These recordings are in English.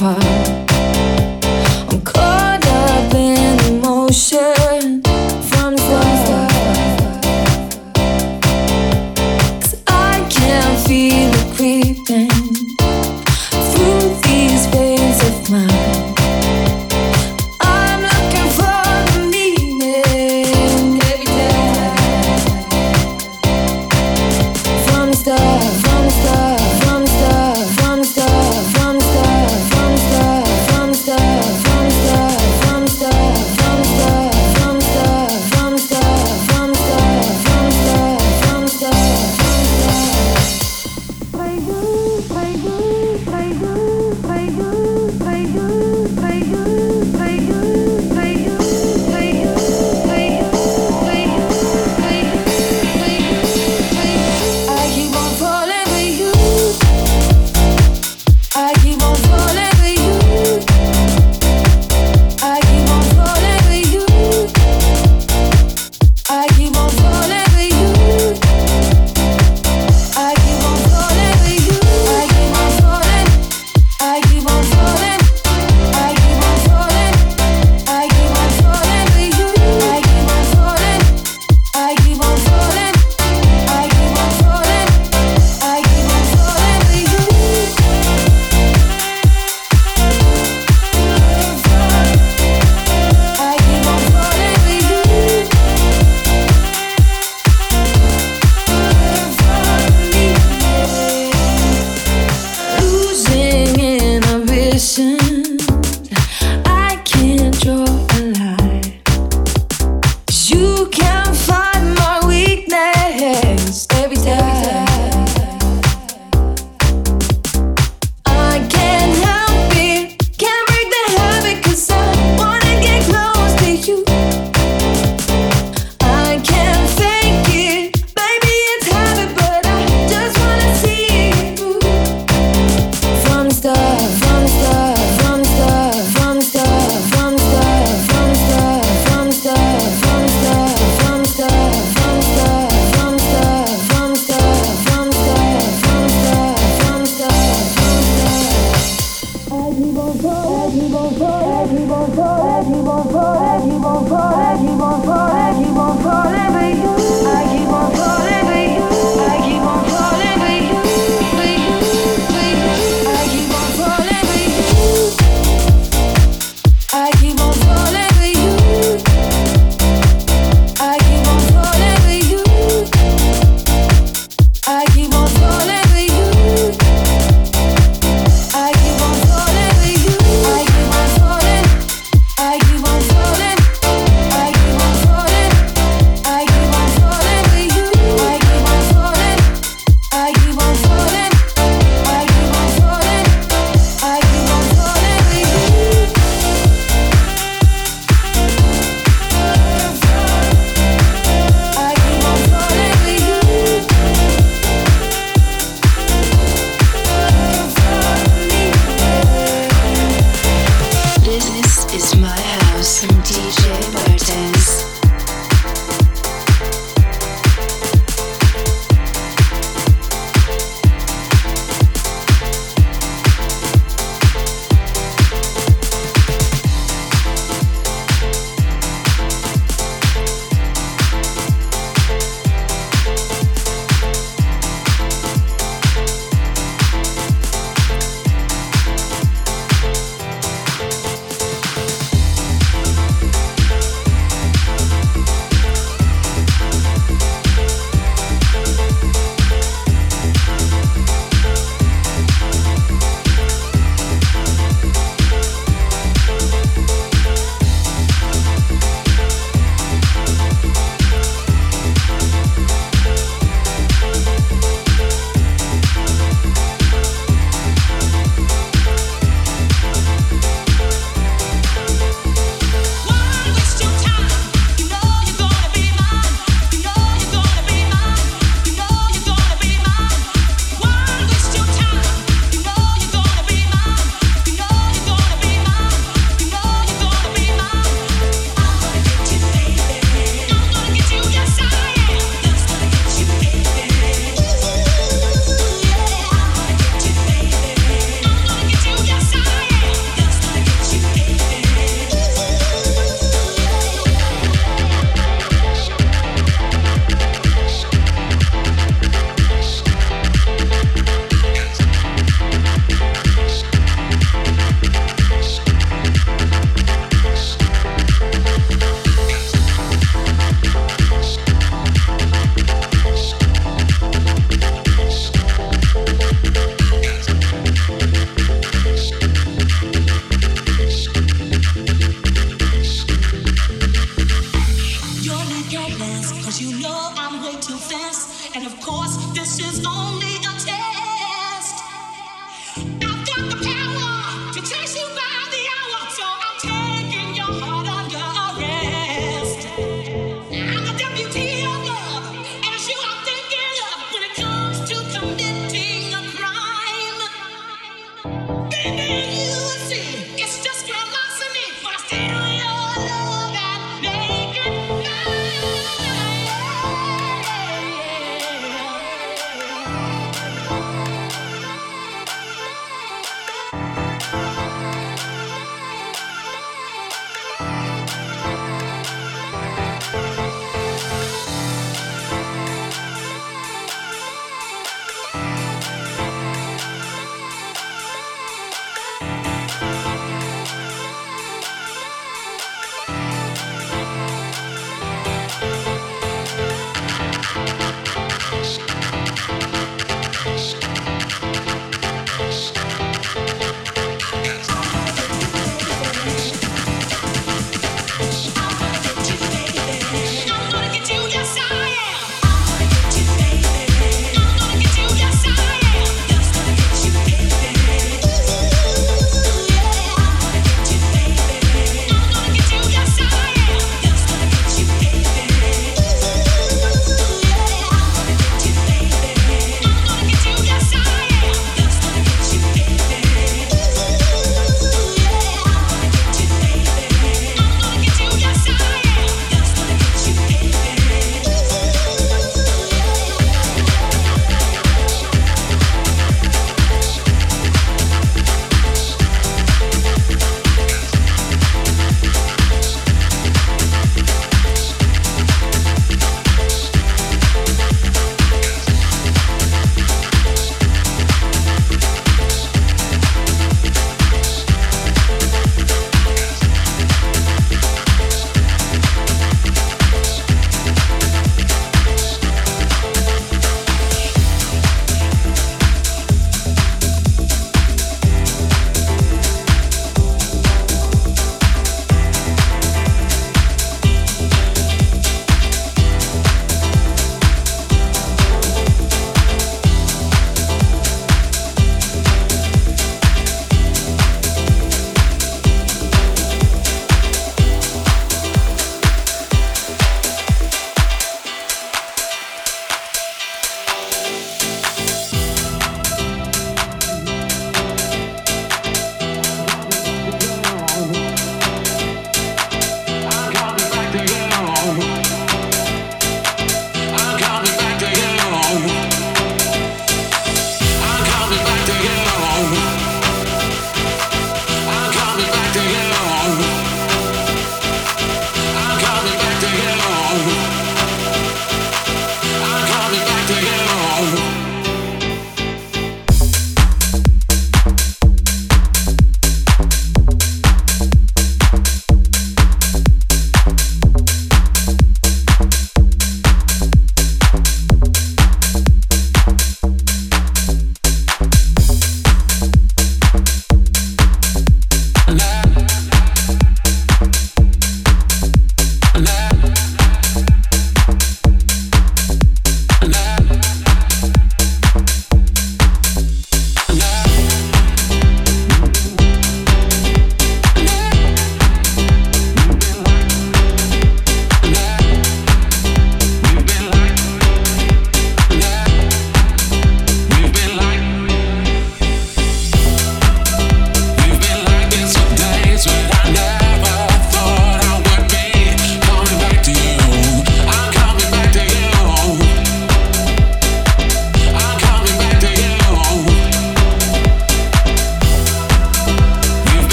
apart.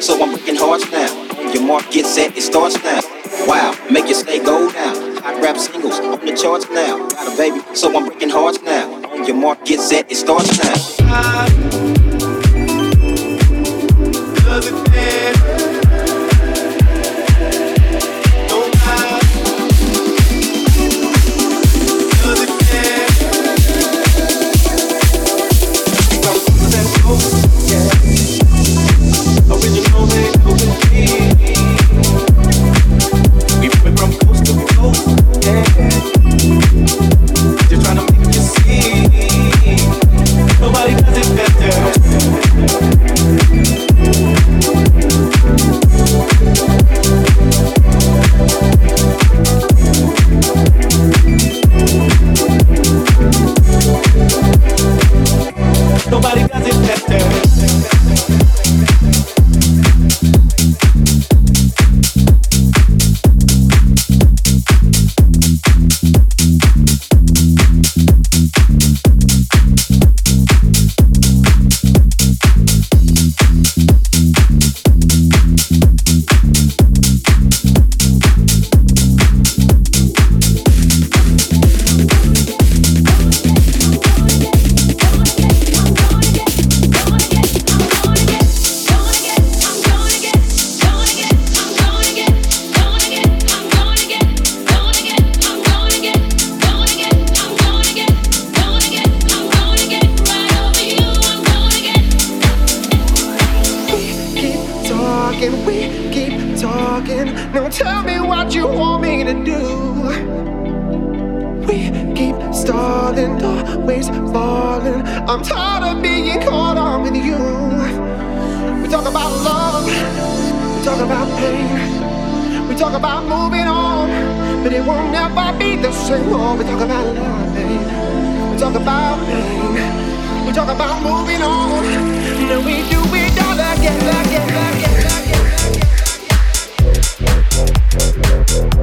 so I'm working hard now. Your mark, gets set, it starts now. Wow, make your stay go now. I rap singles on the charts now. Got a baby, so I'm breaking hearts now. Your mark, gets set, it starts now. Now tell me what you want me to do. We keep stalling, always falling. I'm tired of being caught on with you. We talk about love, we talk about pain, we talk about moving on, but it won't never be the same. Oh, we talk about love. We talk about pain, we talk about moving on, and we do it all again, again, again, again. Thank you.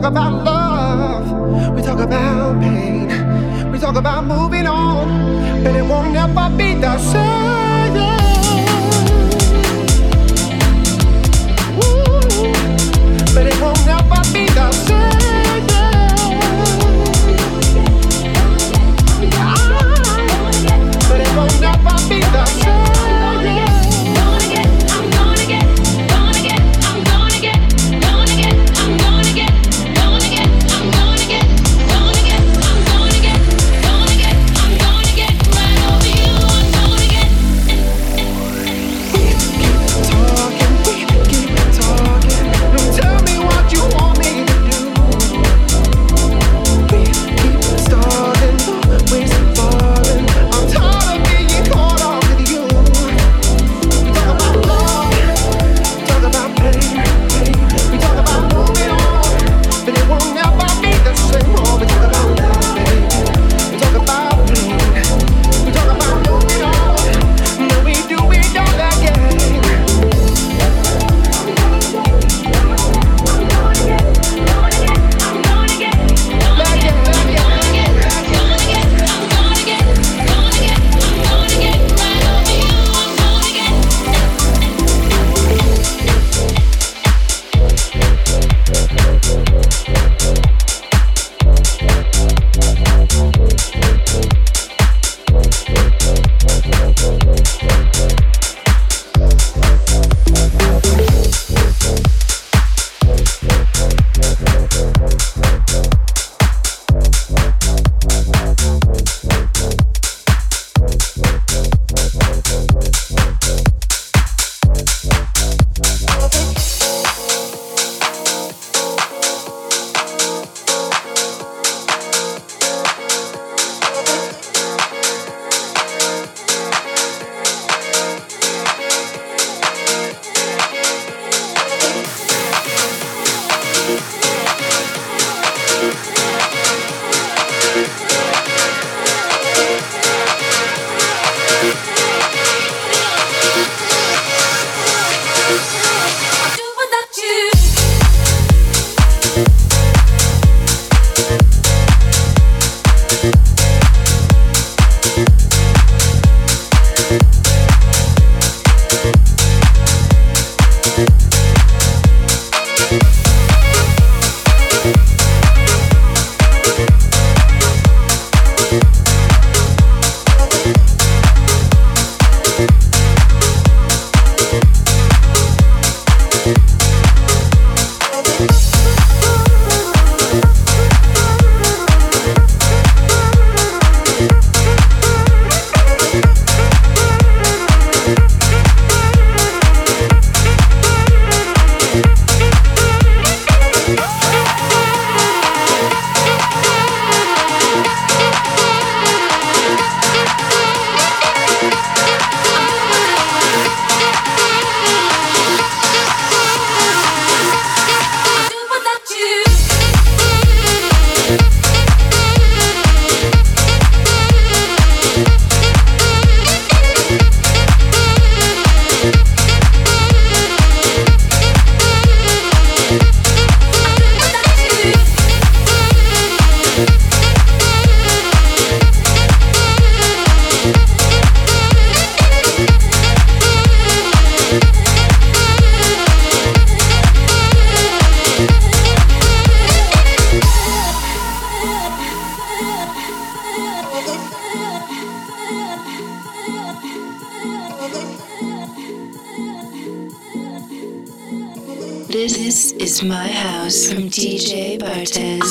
talk about love, we talk about pain, we talk about moving on, but it won't ever be the same. This is my house from DJ Bartez.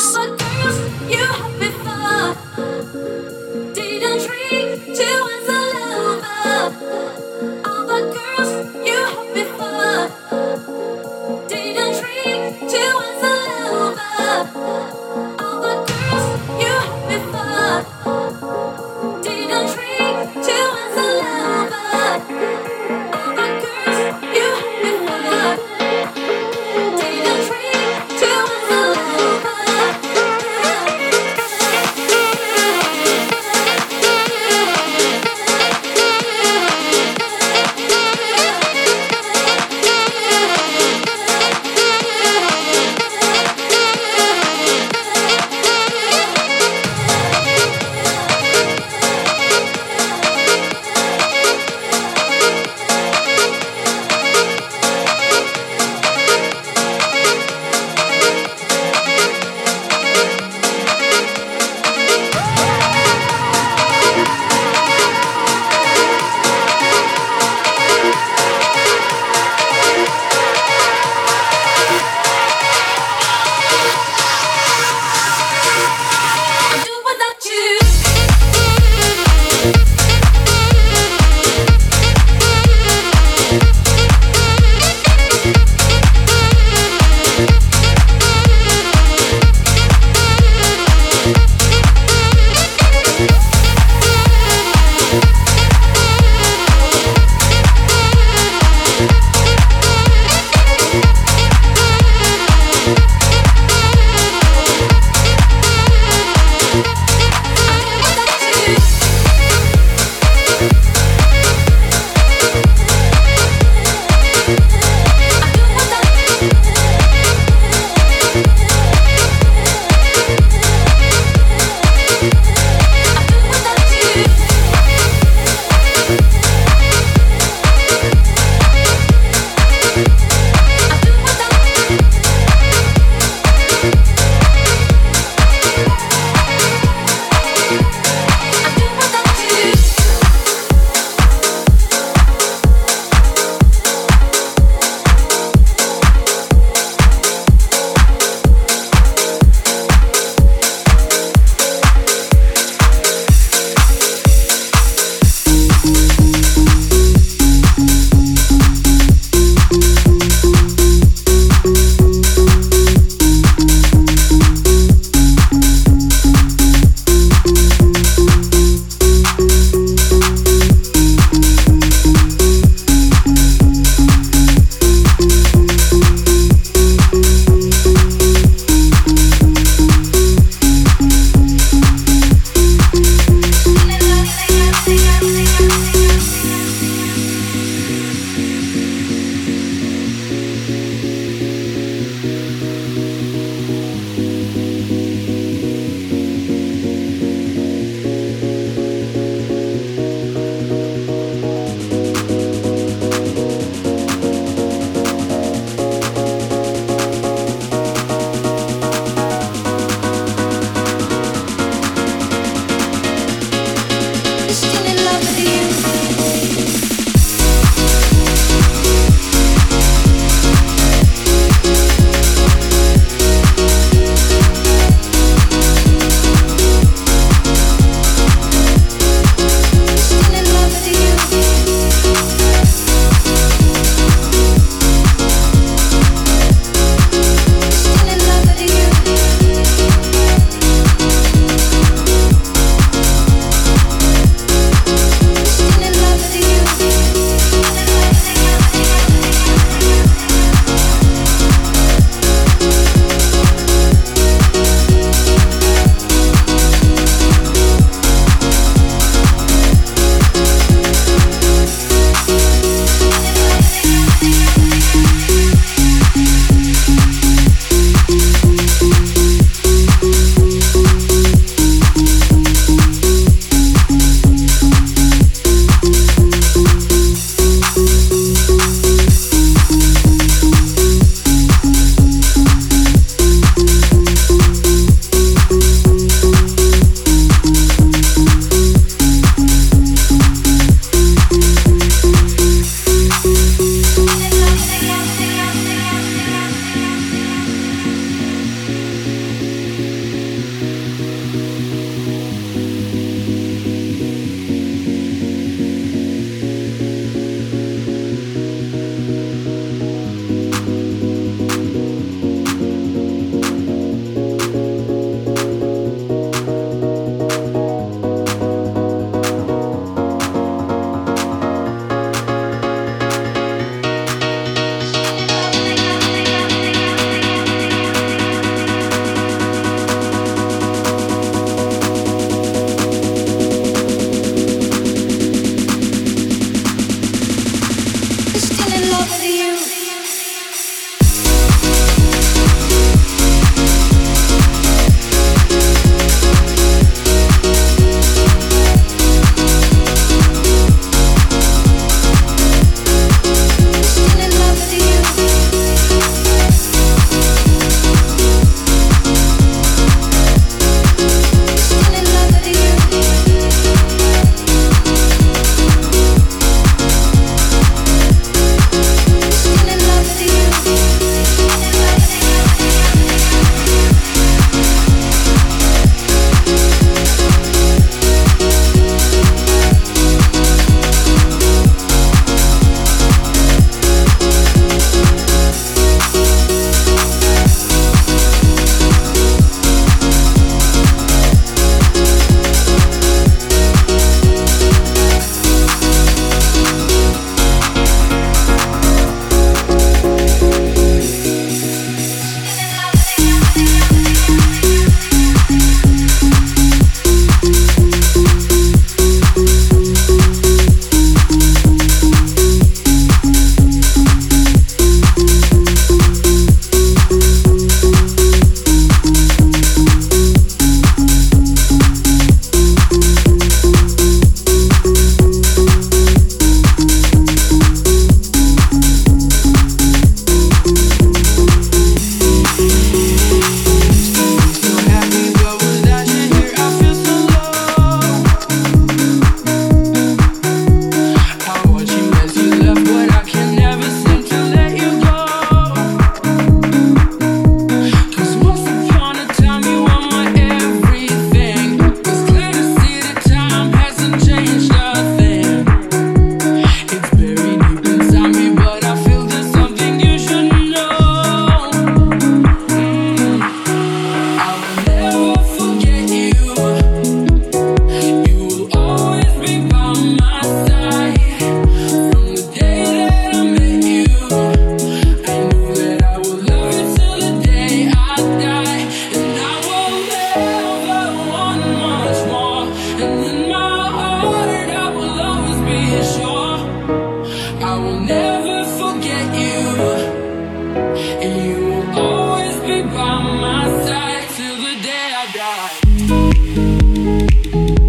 Música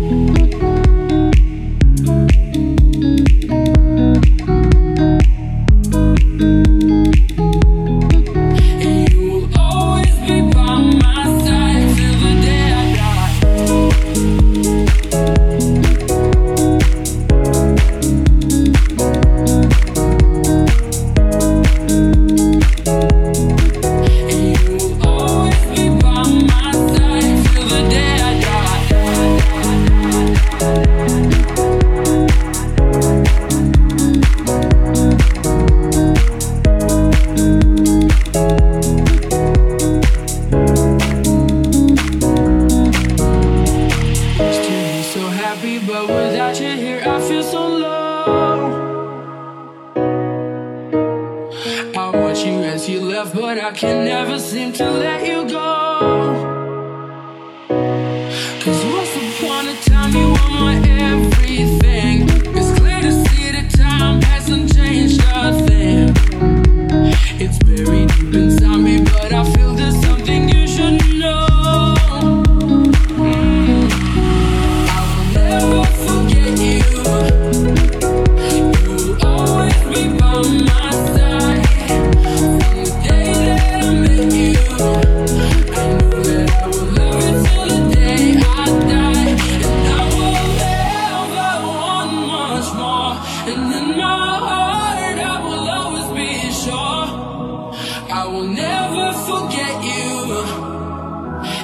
never forget you.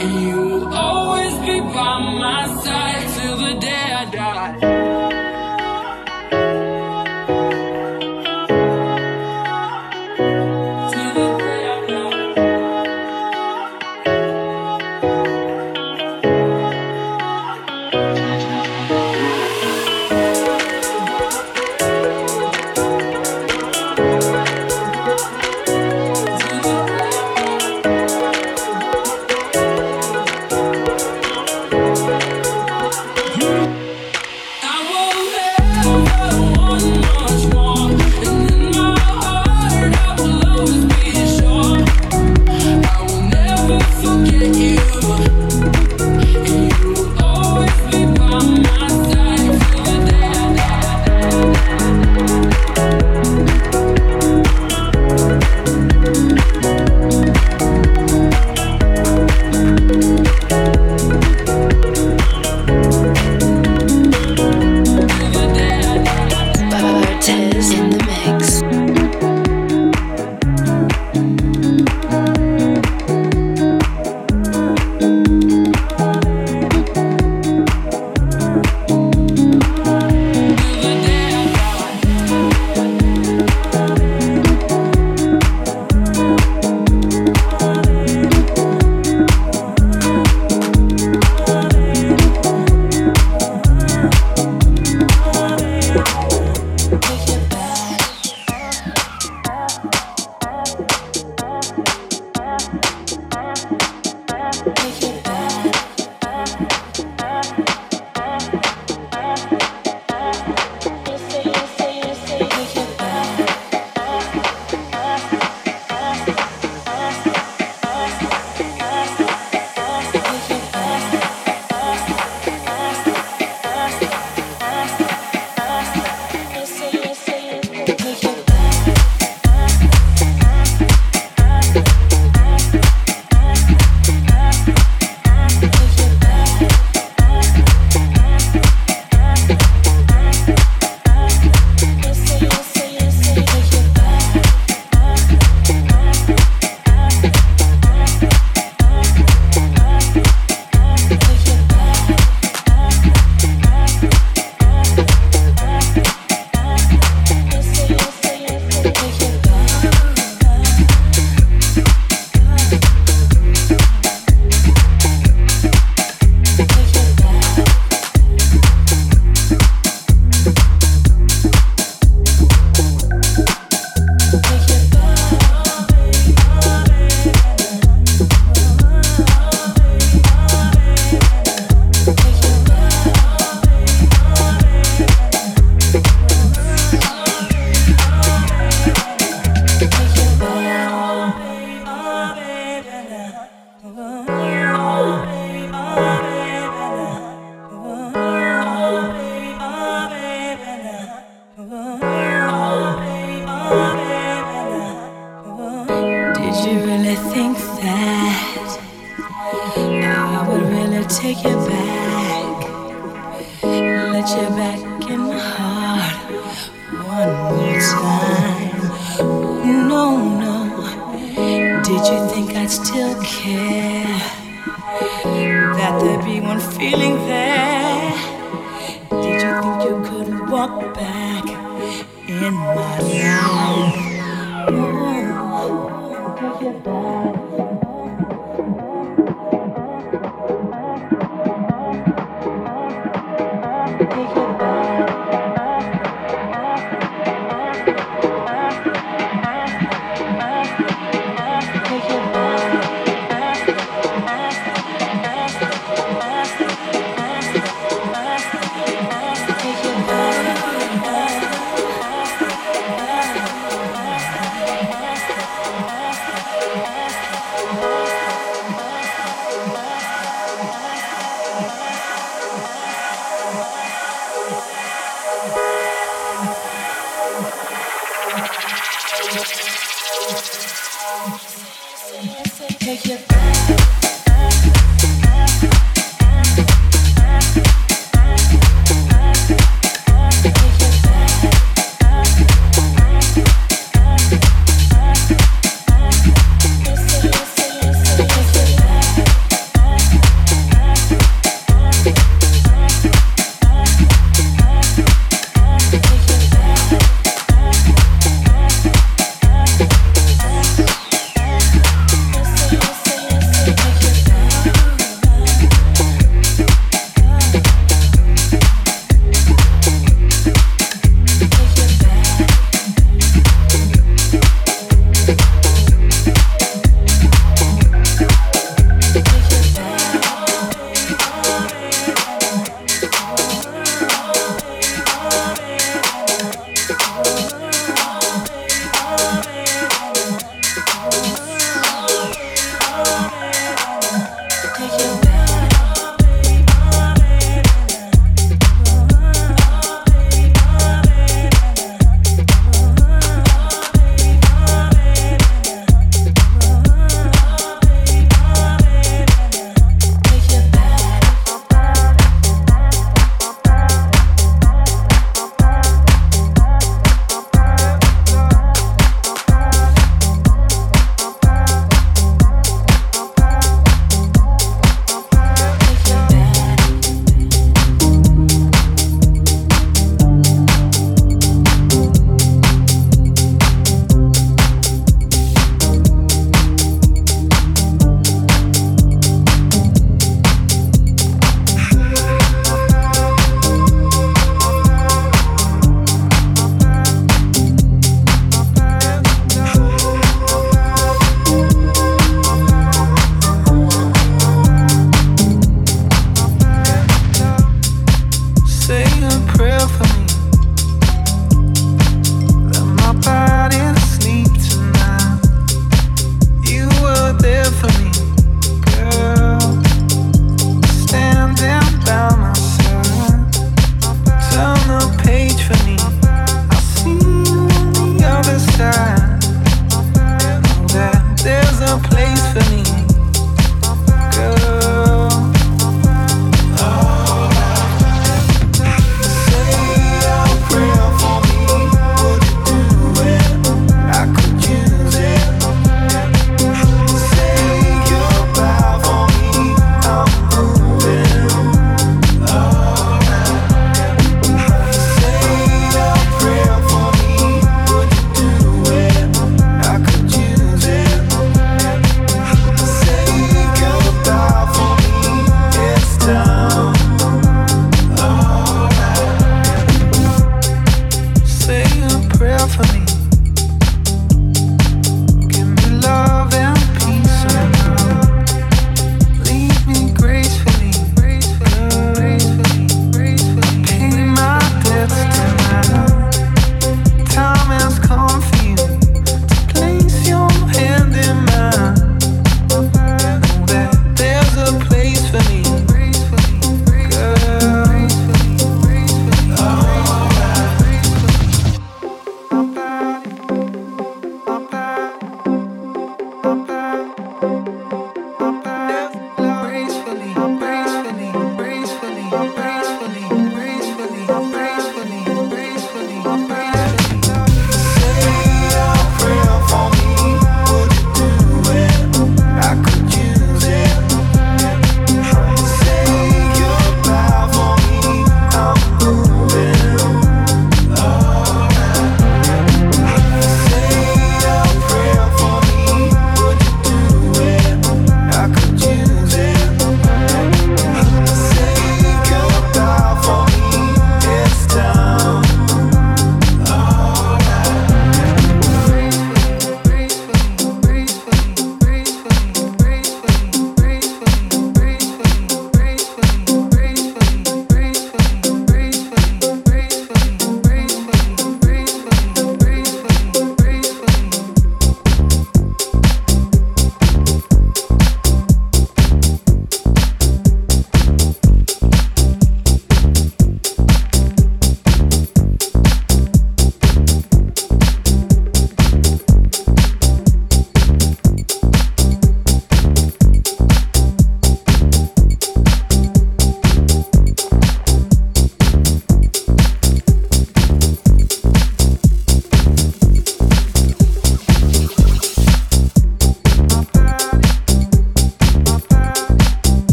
And you will always be by my side till the day